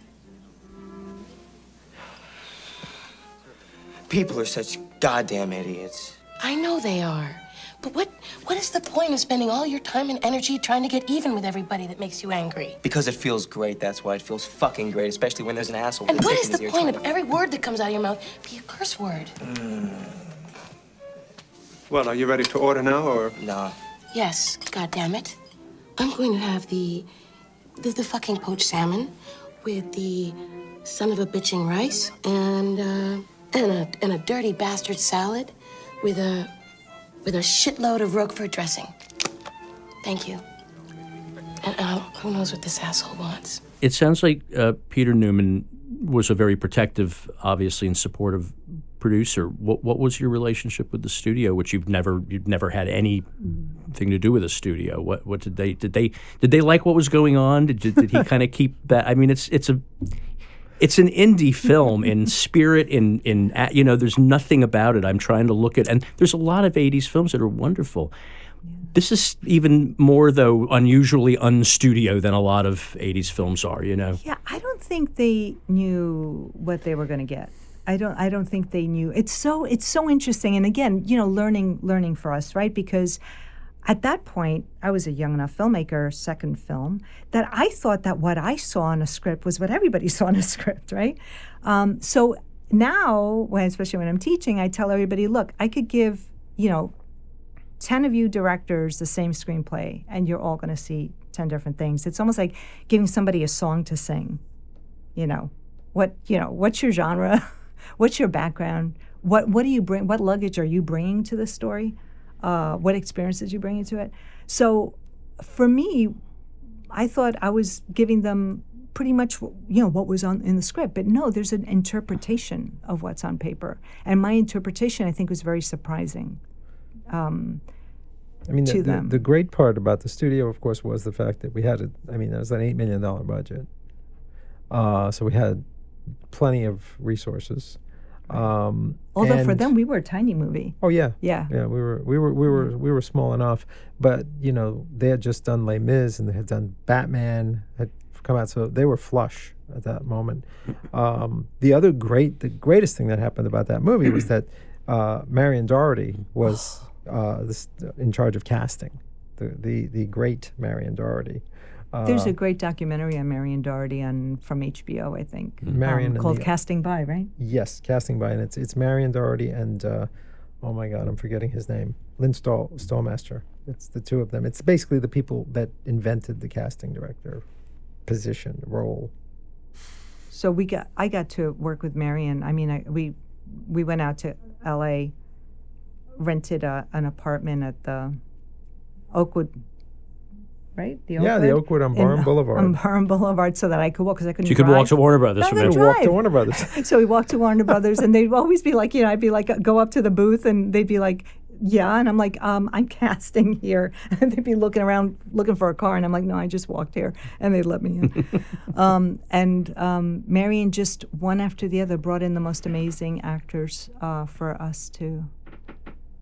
People are such goddamn idiots. I know they are. But what what is the point of spending all your time and energy trying to get even with everybody that makes you angry? Because it feels great, that's why. It feels fucking great, especially when there's an asshole And with a what dick is in the point of every word that comes out of your mouth be a curse word? Well, are you ready to order now, or? Nah. Yes, God damn it. I'm going to have the, the the fucking poached salmon with the son of a bitching rice and uh, and a and a dirty bastard salad with a with a shitload of Roquefort dressing. Thank you. And uh, who knows what this asshole wants? It sounds like uh, Peter Newman was a very protective, obviously, and supportive producer. What what was your relationship with the studio, which you've never you've never had anything to do with a studio? What what did they did they did they like what was going on? Did did he kind of keep that? I mean, it's it's a it's an indie film in spirit in in you know there's nothing about it i'm trying to look at and there's a lot of 80s films that are wonderful this is even more though unusually unstudio than a lot of 80s films are you know Yeah, I don't think they knew what they were going to get. I don't. I don't think they knew. It's so. It's so interesting. And again, you know, learning, learning for us, right? Because at that point, I was a young enough filmmaker, second film, that I thought that what I saw in a script was what everybody saw in a script, right? Um, so now, when especially when I'm teaching, I tell everybody, look, I could give, you know, 10 of you directors the same screenplay and you're all going to see 10 different things. It's almost like giving somebody a song to sing you know? What you know what's your genre? What's your background? What what do you bring what luggage are you bringing to the story uh, what experiences you bring into it so for me i thought i was giving them pretty much you know what was on in the script but no there's an interpretation of what's on paper and my interpretation i think was very surprising um, I mean, to the, the, the great part about the studio, of course, was the fact that we had a, I mean, it was an $8 million budget. Uh, so we had plenty of resources. Um, although for them we were a tiny movie Oh yeah, Yeah. yeah. We were we were we were we were small enough, but you know they had just done Les Mis and they had done Batman had come out, so they were flush at that moment. Um, the other great, the greatest thing that happened about that movie was that uh, Marion Dougherty was uh, this, in charge of casting, the the the great Marion Dougherty. There's Uh, a great documentary on Marion Dougherty on from HBO, I think, Marion um, called the- Casting By, right? Yes, casting by, and it's it's Marion Dougherty and uh, oh my God, I'm forgetting his name, Lynn Stahl, Stalmaster. It's the two of them. It's basically the people that invented the casting director position role. So we got, I got to work with Marion. I mean, I, we we went out to L.A., rented a, an apartment at the Oakwood, right? The Yeah, the Oakwood on in- Barham Boulevard. On Barham Boulevard, so that I could walk because I couldn't. you could walk to warner brothers from I there could Walk to. Warner Brothers. so we walked to Warner Brothers, and they'd always be like, you know, I'd be like, go up to the booth, and they'd be like, yeah. And I'm like, um, I'm casting here. And they'd be looking around looking for a car. And I'm like, no, I just walked here. And they let me in. um, and um, Marion just one after the other brought in the most amazing actors uh, for us to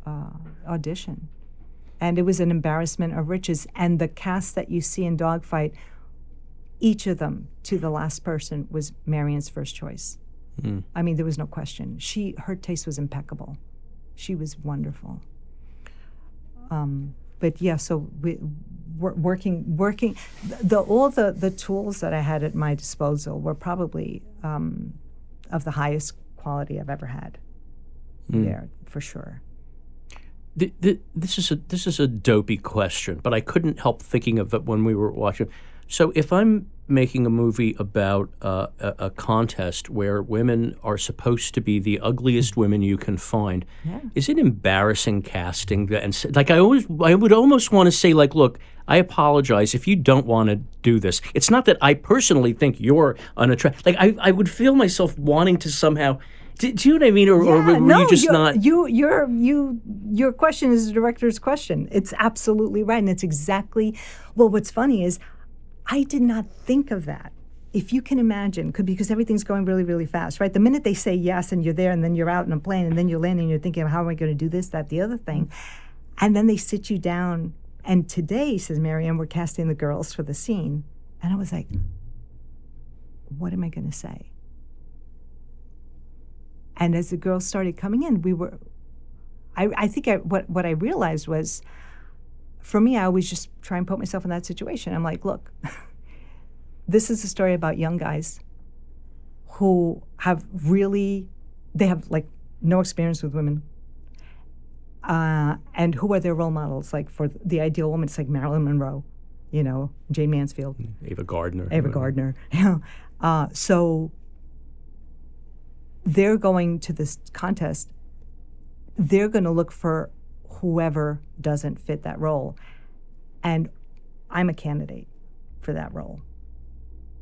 uh, audition. And it was an embarrassment of riches. And the cast that you see in Dogfight, each of them to the last person was Marion's first choice. Mm. I mean, there was no question. She, her taste was impeccable. She was wonderful. Um, but yeah, so we, wor- working, working, the, the all the the tools that I had at my disposal were probably um, of the highest quality I've ever had. Mm. There, for sure. Th- th- this is a this is a dopey question, but I couldn't help thinking of it when we were watching. So if I'm making a movie about uh, a, a contest where women are supposed to be the ugliest women you can find, Yeah. is it embarrassing casting that? And like I always, I would almost want to say like, look, I apologize if you don't want to do this. It's not that I personally think you're unattractive. Like I, I would feel myself wanting to somehow. Do, do you know what I mean? Or, or were no, you just you're- not? You, your, you, your question is the director's question. It's absolutely right, and it's exactly. Well, what's funny is, I did not think of that. If you can imagine, could because everything's going really, really fast, right? The minute they say yes, and you're there, and then you're out in a plane, and then you're landing, and you're thinking, how am I going to do this, that, the other thing, and then they sit you down. And today, says Marion, we're casting the girls for the scene, and I was like, what am I going to say? And as the girls started coming in, we were, I, I think I, what, what I realized was, for me, I always just try and put myself in that situation. I'm like, look, this is a story about young guys who have really, they have like no experience with women. Uh, and who are their role models? Like for the ideal woman, it's like Marilyn Monroe, you know, Jayne Mansfield. Ava Gardner. Ava Gardner. Yeah. Uh, so they're going to this contest. They're going to look for whoever doesn't fit that role, and I'm a candidate for that role.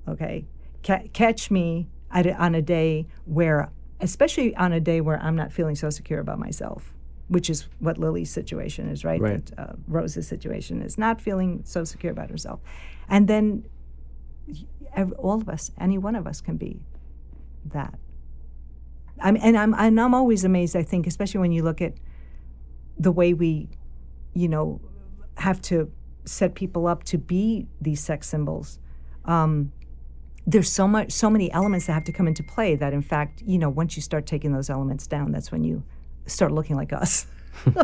Okay, Ca- catch me at a, on a day where, especially on a day where I'm not feeling so secure about myself. Which is what Lili's situation is, right? Right. That, uh, Rose's situation is not feeling so secure about herself. And then all of us, any one of us can be that. I'm, and I'm and I'm always amazed. I think, especially when you look at the way we, you know, have to set people up to be these sex symbols. Um, there's so much, so many elements that have to come into play that, in fact, you know, once you start taking those elements down, that's when you start looking like us.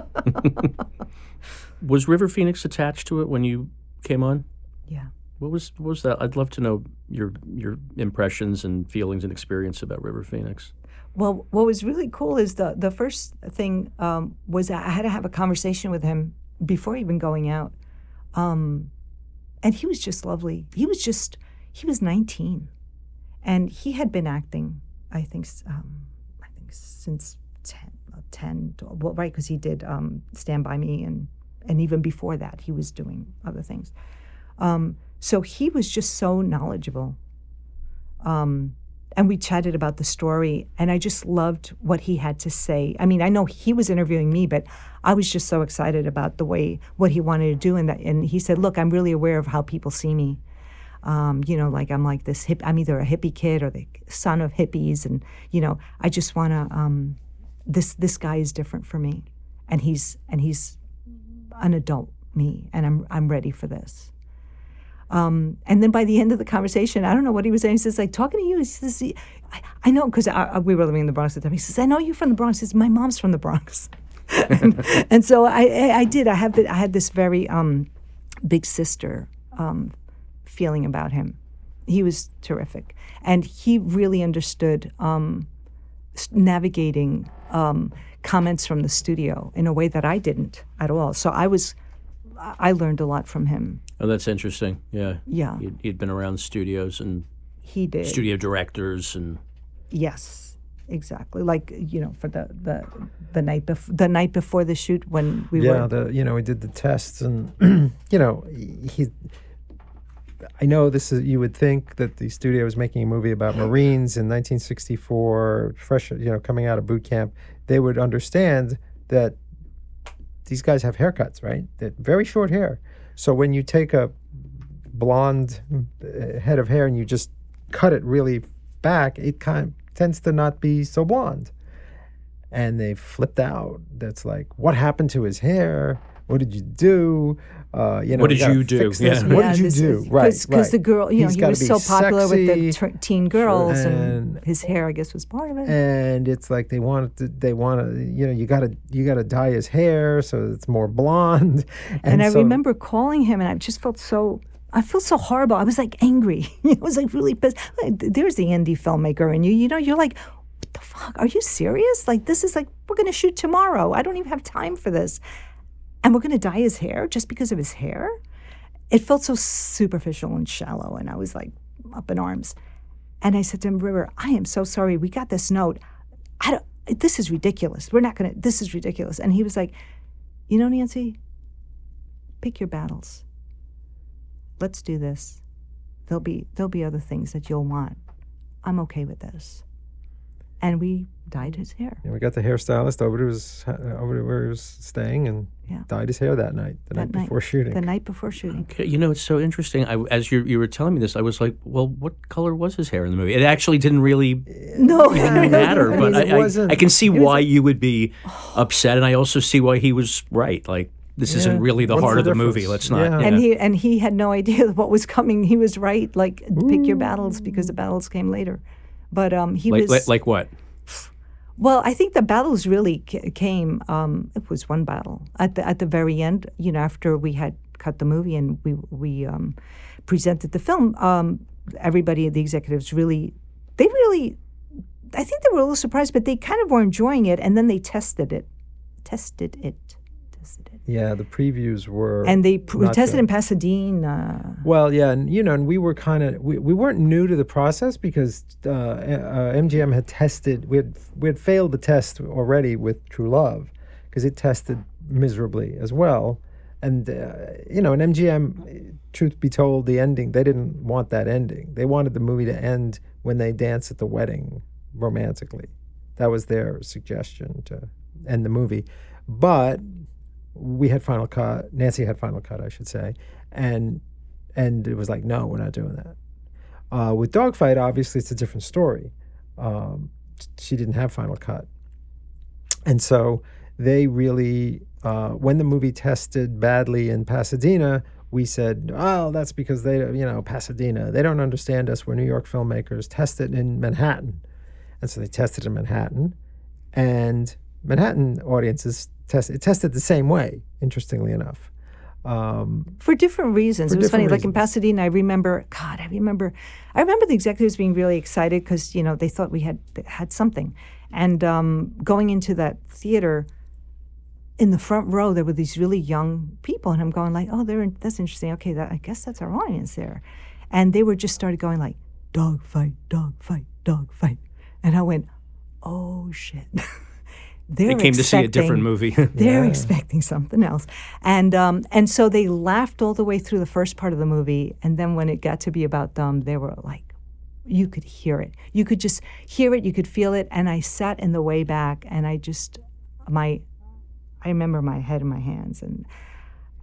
Was River Phoenix attached to it when you came on? Yeah. What was what was that? I'd love to know your your impressions and feelings and experience about River Phoenix. Well, what was really cool is the the first thing um, was I had to have a conversation with him before even going out, um, and he was just lovely. He was just he was 19, and he had been acting. I think um, I think since 10, uh, 10 to- well, right because he did um, Stand by Me and and even before that he was doing other things. Um, so he was just so knowledgeable. Um, and we chatted about the story, and I just loved what he had to say. I mean, I know he was interviewing me, but I was just so excited about the way what he wanted to do, and that. And he said, "Look, I'm really aware of how people see me. Um, you know, like I'm like this hip. I'm either a hippie kid or the son of hippies, and you know, I just want to. Um, this this guy is different for me, and he's and he's an adult me, and I'm I'm ready for this." Um, and then by the end of the conversation, I don't know what he was saying. He says, like, talking to you, he says, I, I know, because we were living in the Bronx at the time. He says, I know you're from the Bronx. He says, my mom's from the Bronx. and, and so I, I, I did. I, have the, I had this very um, big sister um, feeling about him. He was terrific. And he really understood um, navigating um, comments from the studio in a way that I didn't at all. So I was, I learned a lot from him. Oh, that's interesting. Yeah. Yeah. He'd, he'd been around studios and He did. studio directors and Yes, exactly. Like you know, for the the the night before the night before the shoot when we yeah, were. the you know we did the tests and you know he. I know this is. You would think that the studio was making a movie about Marines in 1964, fresh, you know, coming out of boot camp. They would understand that these guys have haircuts, right? They're very short hair. So when you take a blonde uh, head of hair and you just cut it really back, it kind of tends to not be so blonde. And they flipped out. That's like, what happened to his hair? What did you do? Uh, you know, What did gotta you do? Yeah. What Yeah, did you do? is- right, because right. the girl, you know, He's he was so popular with the sexy, t- teen girls, and, and- his hair, I guess, was part of it. and it's like they wanted to, they want to you know you gotta you gotta dye his hair so it's more blonde And, I so- remember calling him, and I just felt so. I felt so horrible. I was like angry. I was like really pissed. Like, there's the indie filmmaker in you. You know, you're like, what the fuck? Are you serious? Like, this is like we're gonna shoot tomorrow. I don't even have time for this, and we're gonna dye his hair just because of his hair. It felt so superficial and shallow, and I was like up in arms. And I said to him, River, I am so sorry. We got this note. I don't. This is ridiculous. We're not gonna. This is ridiculous. And he was like, you know, Nancy, pick your battles. Let's do this. There'll be there'll be other things that you'll want. I'm okay with this. And we dyed his hair. Yeah, we got the hairstylist over to his uh, over to where he was staying and Yeah. dyed his hair that night, the that night before shooting. The night before shooting. Okay, You know, it's so interesting. I, as you you were telling me this, I was like, well, what color was his hair in the movie? It actually didn't really No, even matter, I but mean, I, I, I can see it was- why you would be upset, and I also see why he was right. Like, this isn't really the What's heart the of the movie. Let's not. Yeah. yeah. And he and he had no idea what was coming. He was right. Like pick your battles because the battles came later. But um, he like, was like, like what? Well, I think the battles really ca- came. Um, it was one battle at the at the very end. You know, after we had cut the movie and we we um, presented the film, um, everybody, the executives, really, they really, I think they were a little surprised, but they kind of were enjoying it. And then they tested it, tested it, yeah, the previews were and they pr- tested good. in Pasadena. Well, yeah, and you know, and we were kind of we, we weren't new to the process because uh, uh, MGM had tested we had we had failed the test already with True Love because it tested miserably as well, and uh, you know, and MGM, truth be told, the ending they didn't want that ending. They wanted the movie to end when they dance at the wedding romantically. That was their suggestion to end the movie, but we had final cut. Nancy had final cut, I should say, and and it was like, no, we're not doing that. Uh, with Dogfight, obviously, it's a different story. Um, she didn't have final cut, and so they really, uh, when the movie tested badly in Pasadena, we said, oh, that's because they, you know, Pasadena, they don't understand us. We're New York filmmakers. Test it in Manhattan, and so they tested in Manhattan, and Manhattan audiences test it tested the same way. Interestingly enough. Um, for different reasons. For it was funny. different Like in Pasadena, I remember. God, I remember. I remember the executives being really excited because you know they thought we had had something, and um, going into that theater. In the front row, there were these really young people, and I'm going like, "Oh, they're that's interesting. Okay, that, I guess that's our audience there," and they were just started going like, "Dog fight, dog fight, dog fight," and I went, "Oh shit." They came to see a different movie. They're Yeah. expecting something else, and um, and so they laughed all the way through the first part of the movie, and then when it got to be about them, they were like, you could hear it, you could just hear it, you could feel it, and I sat in the way back, and I just my, I remember my head in my hands, and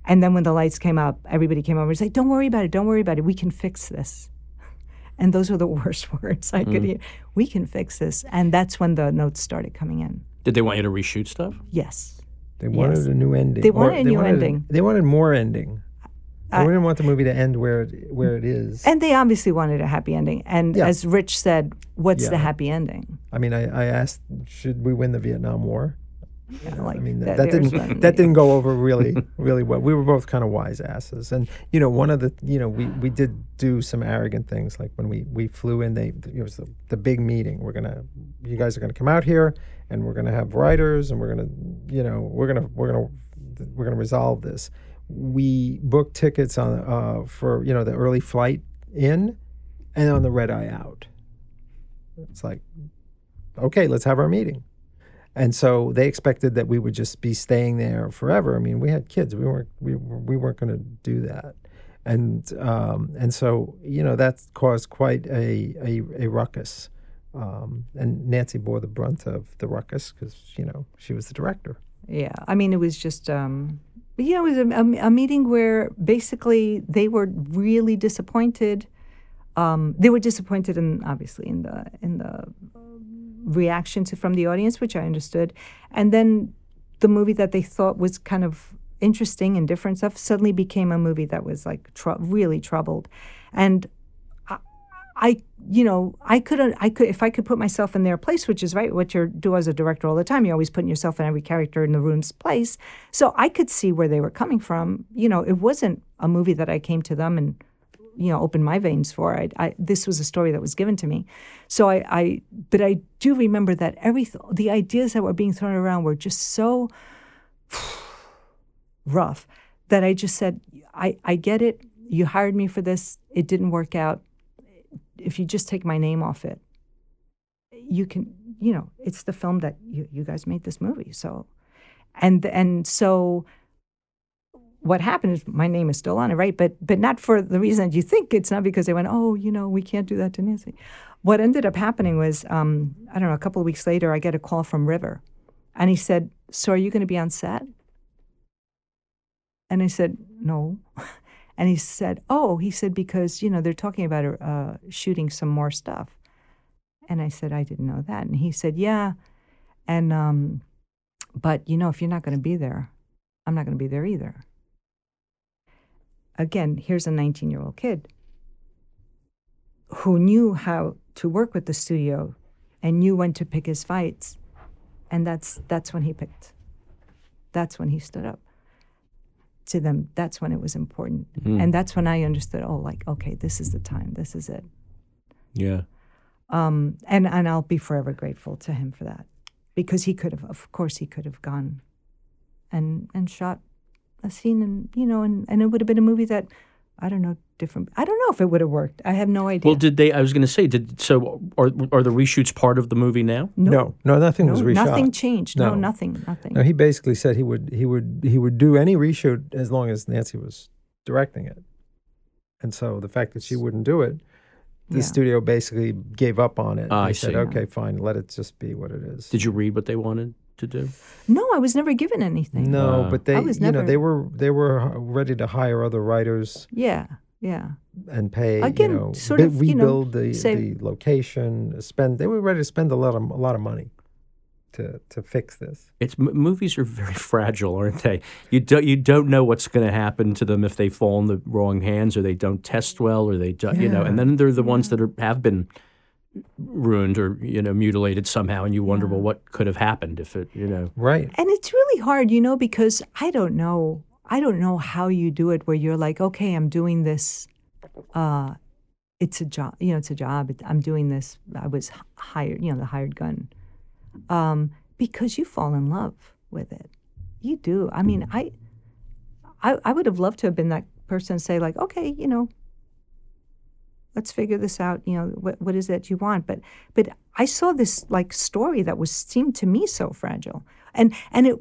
and then when the lights came up, everybody came over and said, "Don't worry about it, don't worry about it, we can fix this." And those were the worst words I could Mm. hear. We can fix this, and that's when the notes started coming in. Did they want you to reshoot stuff? Yes. They wanted Yes. a new ending. They or wanted a new ending. They wanted more ending. They I- didn't want the movie to end where it, where it is. And they obviously wanted a happy ending. And Yeah. as Rich said, what's the happy ending? I mean, I, I asked, should we win the Vietnam War? Like I mean, that- that, didn't that didn't go over really really well. We were both kind of wise asses, and you know, one of the you know we we did do some arrogant things, like when we we flew in. They it was the, the big meeting. We're gonna you guys are gonna come out here, and we're gonna have writers, and we're gonna you know we're gonna we're gonna we're gonna resolve this. We booked tickets on uh, for you know the early flight in, and on the red eye out. It's like, okay, let's have our meeting. And so they expected that we would just be staying there forever. I mean, we had kids. We weren't we, we weren't going to do that. And um, and so you know that caused quite a a, a ruckus. Um, and Nancy bore the brunt of the ruckus because you know she was the director. yeah. I mean, it was just, um, know, it was a, a, a meeting where basically they were really disappointed. Um, they were disappointed in obviously in the in the reaction to, from the audience, which I understood, and then the movie that they thought was kind of interesting and different stuff suddenly became a movie that was like tr- really troubled, and I, I, you know, I couldn't, I could, if I could put myself in their place, which is right, what you do as a director all the time, you're always putting yourself in every character in the room's place. So I could see where they were coming from. You know, it wasn't a movie that I came to them and you know opened my veins for. I, I, this was a story that was given to me, so I, I but I do remember that every the ideas that were being thrown around were just so rough that I just said, I, I get it. You hired me for this. It didn't work out. If you just take my name off it, you can, you know, it's the film that you, you guys made this movie. So, and and so what happened is my name is still on it, right? But but not for the reason that you think. It's not because they went, oh, you know, we can't do that to Nancy. What ended up happening was, um, I don't know, a couple of weeks later, I get a call from River, and he said, "So are you going to be on set?" And I said, "No." And he said, "Oh," he said because you know they're talking about uh, shooting some more stuff. And I said, "I didn't know that." And he said, "Yeah," and um, but you know if you're not going to be there, I'm not going to be there either again, here's a 19 year old kid who knew how to work with the studio and knew when to pick his fights. And that's, that's when he picked. That's when he stood up to them. That's when it was important. Mm. And that's when I understood, oh, like, okay, this is the time. This is it. Yeah. Um, and, and I'll be forever grateful to him for that because he could have, of course, he could have gone and, and shot a scene and you know and, and it would have been a movie that I don't know different I don't know if it would have worked. I have no idea. Well, did they? I was going to say, did so? Are are the reshoots part of the movie now? No. No, no, nothing was No, reshot. nothing changed. No, nothing, nothing. No, he basically said he would he would he would do any reshoot as long as Nancy was directing it. And so the fact that she wouldn't do it, the Yeah. studio basically gave up on it. Ah, they I said, see. okay, fine, let it just be what it is. Did you read what they wanted to do? No, I was never given anything. No, but they I was you know, they were they were ready to hire other writers Yeah, yeah. and pay Again, you know sort bi- of, you know, rebuild the say- the location spend they were ready to spend a lot of a lot of money to to fix this. It's m- movies are very fragile, aren't they? You don't you don't know what's going to happen to them if they fall in the wrong hands or they don't test well or they do, you know. And then there are the ones that are, have been ruined or you know mutilated somehow, and you wonder, well, what could have happened if it, you know? Right. And it's really hard, you know, because I don't know. I don't know how you do it where you're like, okay, I'm doing this. Uh, it's a job, you know, it's a job. It, I'm doing this. I was hired, you know, the hired gun. Um, because you fall in love with it. You do. I mean, I, I, I would have loved to have been that person and say like, okay, you know, let's figure this out. You know, what what is it you want? But but I saw this like story that was seemed to me so fragile, and and it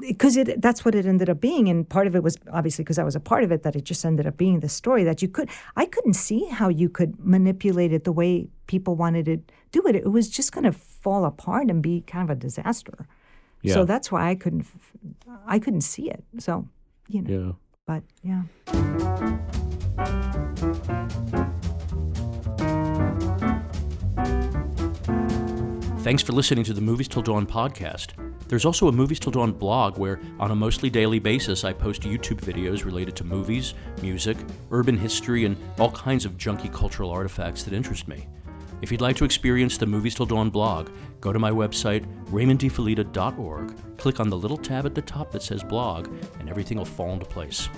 because it that's what it ended up being, and part of it was obviously because I was a part of it that it just ended up being the story that you could I couldn't see how you could manipulate it the way people wanted to do it. It was just going to fall apart and be kind of a disaster. Yeah. So that's why I couldn't I couldn't see it. So you know, Yeah. but yeah. Thanks for listening to the Movies Till Dawn podcast. There's also a Movies Till Dawn blog where, on a mostly daily basis, I post YouTube videos related to movies, music, urban history, and all kinds of junky cultural artifacts that interest me. If you'd like to experience the Movies Till Dawn blog, go to my website, raymonddefelitta.org, click on the little tab at the top that says blog, and everything will fall into place.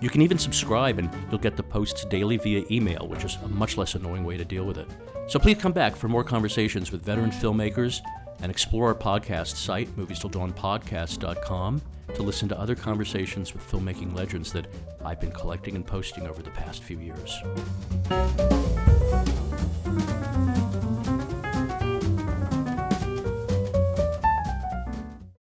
You can even subscribe and you'll get the posts daily via email, which is a much less annoying way to deal with it. So please come back for more conversations with veteran filmmakers and explore our podcast site, moviestilldawnpodcast.com, to listen to other conversations with filmmaking legends that I've been collecting and posting over the past few years.